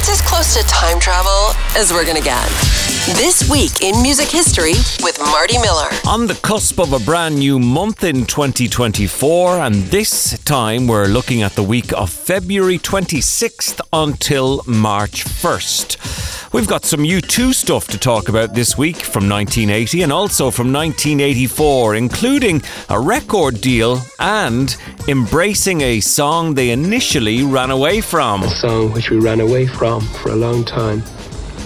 It's as close to time travel as we're gonna get. This week in music history with Marty Miller. On the cusp of a brand new month in 2024, and this time we're looking at the week of February 26th until March 1st. We've got some U2 stuff to talk about this week from 1980 and also from 1984, including a record deal and embracing a song they initially ran away from. A song which we ran away from for a long time.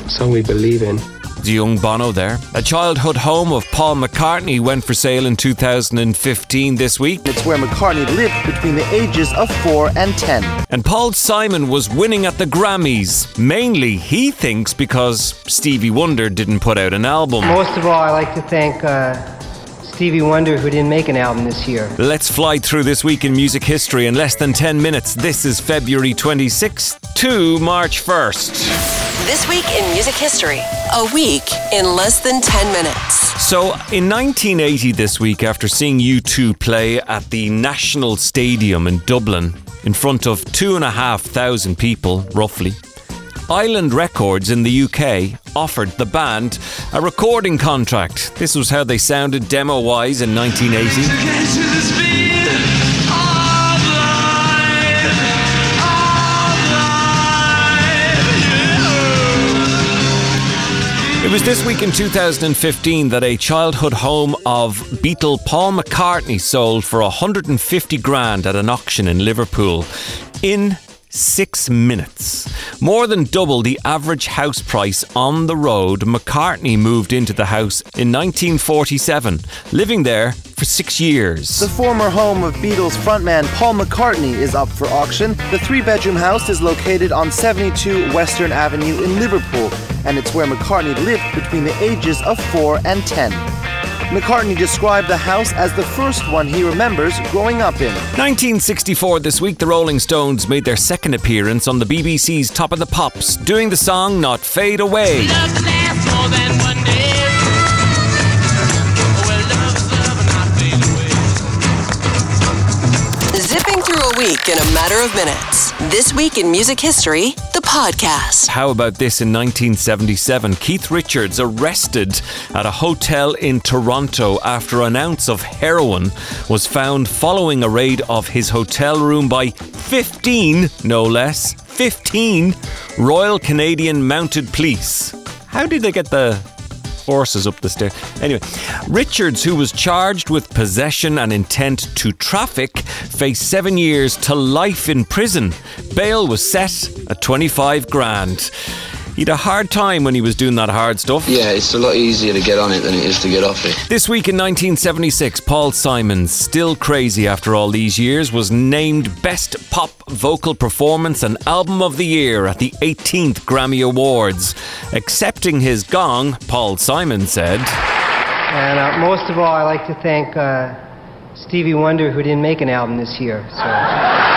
A song we believe in. The young Bono there. A childhood home of Paul McCartney went for sale in 2015 this week. It's where McCartney lived between the ages of 4 and 10. And Paul Simon was winning at the Grammys. Mainly, he thinks, because Stevie Wonder didn't put out an album. Most of all, I like to thank uh, Stevie Wonder, who didn't make an album this year. Let's fly through this week in music history in less than 10 minutes. This is February 26th to March 1st. This week in music history. A week in less than 10 minutes. So, in 1980, this week, after seeing U2 play at the National Stadium in Dublin in front of two and a half thousand people, roughly, Island Records in the UK offered the band a recording contract. This was how they sounded demo wise in 1980. It was this week in 2015 that a childhood home of Beatle Paul McCartney sold for 150 grand at an auction in Liverpool. In six minutes. More than double the average house price on the road, McCartney moved into the house in 1947, living there for six years. The former home of Beatles frontman Paul McCartney is up for auction. The three bedroom house is located on 72 Western Avenue in Liverpool, and it's where McCartney lived between the ages of 4 and 10. McCartney described the house as the first one he remembers growing up in. 1964, this week, the Rolling Stones made their second appearance on the BBC's Top of the Pops, doing the song Not Fade Away. A week in a matter of minutes. This week in music history, the podcast. How about this in 1977? Keith Richards arrested at a hotel in Toronto after an ounce of heroin was found following a raid of his hotel room by 15, no less, 15 Royal Canadian Mounted Police. How did they get the horses up the stair. Anyway, Richards, who was charged with possession and intent to traffic, faced seven years to life in prison. Bail was set at 25 grand. He'd a hard time when he was doing that hard stuff. Yeah, it's a lot easier to get on it than it is to get off it. This week in 1976, Paul Simon, still crazy after all these years, was named Best Pop Vocal Performance and Album of the Year at the 18th Grammy Awards. Accepting his gong, Paul Simon said, And uh, most of all, I'd like to thank uh, Stevie Wonder, who didn't make an album this year. So.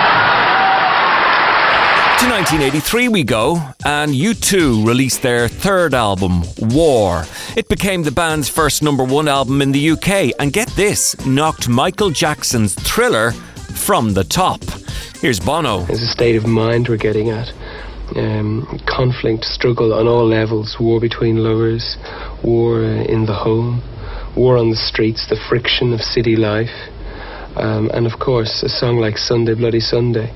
To 1983 we go, and U2 released their third album, War. It became the band's first number one album in the UK, and get this, knocked Michael Jackson's Thriller from the top. Here's Bono. It's a state of mind we're getting at. Um, conflict, struggle on all levels, war between lovers, war uh, in the home, war on the streets, the friction of city life, um, and of course, a song like Sunday Bloody Sunday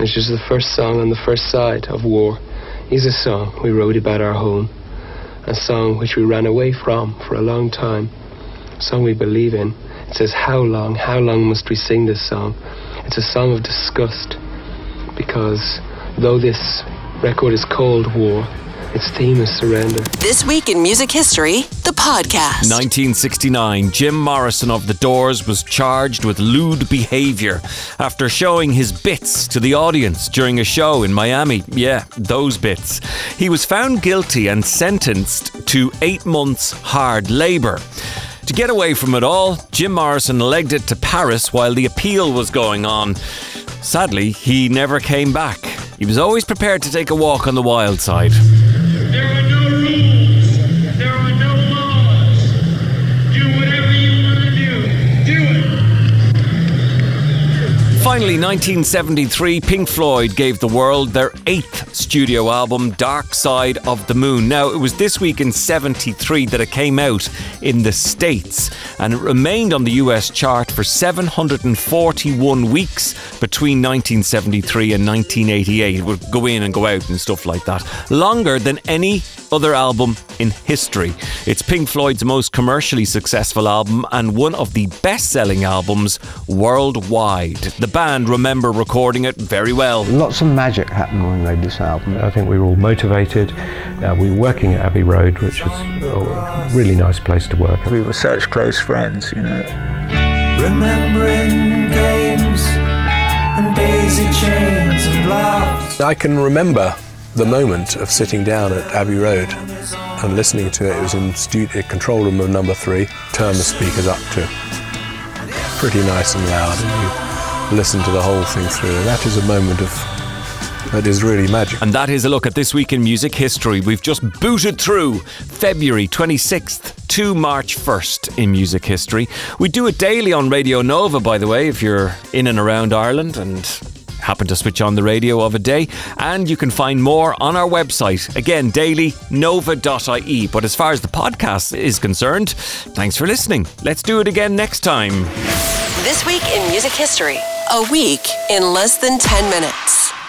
which is the first song on the first side of War, is a song we wrote about our home, a song which we ran away from for a long time, a song we believe in. It says, How long, how long must we sing this song? It's a song of disgust because though this record is called War, its theme is surrender. This week in music history, the podcast. 1969, Jim Morrison of The Doors was charged with lewd behaviour after showing his bits to the audience during a show in Miami. Yeah, those bits. He was found guilty and sentenced to eight months hard labour. To get away from it all, Jim Morrison legged it to Paris while the appeal was going on. Sadly, he never came back. He was always prepared to take a walk on the wild side. Finally, 1973, Pink Floyd gave the world their eighth studio album, Dark Side of the Moon. Now, it was this week in 73 that it came out in the States, and it remained on the US chart for 741 weeks between 1973 and 1988. It would go in and go out and stuff like that. Longer than any other album in history. It's Pink Floyd's most commercially successful album and one of the best selling albums worldwide. The band remember recording it very well. Lots of magic happened when we made this album. I think we were all motivated. Uh, we were working at Abbey Road, which was a really nice place to work. We were such close friends, you know. Remembering games and daisy chains and laughs. I can remember the moment of sitting down at Abbey Road and listening to it. It was in studio, uh, control room of number three. Turn the speakers up to pretty nice and loud, and you listen to the whole thing through. And that is a moment of that is really magic. And that is a look at this week in music history. We've just booted through February 26th to March 1st in music history. We do it daily on Radio Nova, by the way, if you're in and around Ireland and happen to switch on the radio of a day. And you can find more on our website. Again, daily, nova.ie. But as far as the podcast is concerned, thanks for listening. Let's do it again next time. This week in music history, a week in less than 10 minutes.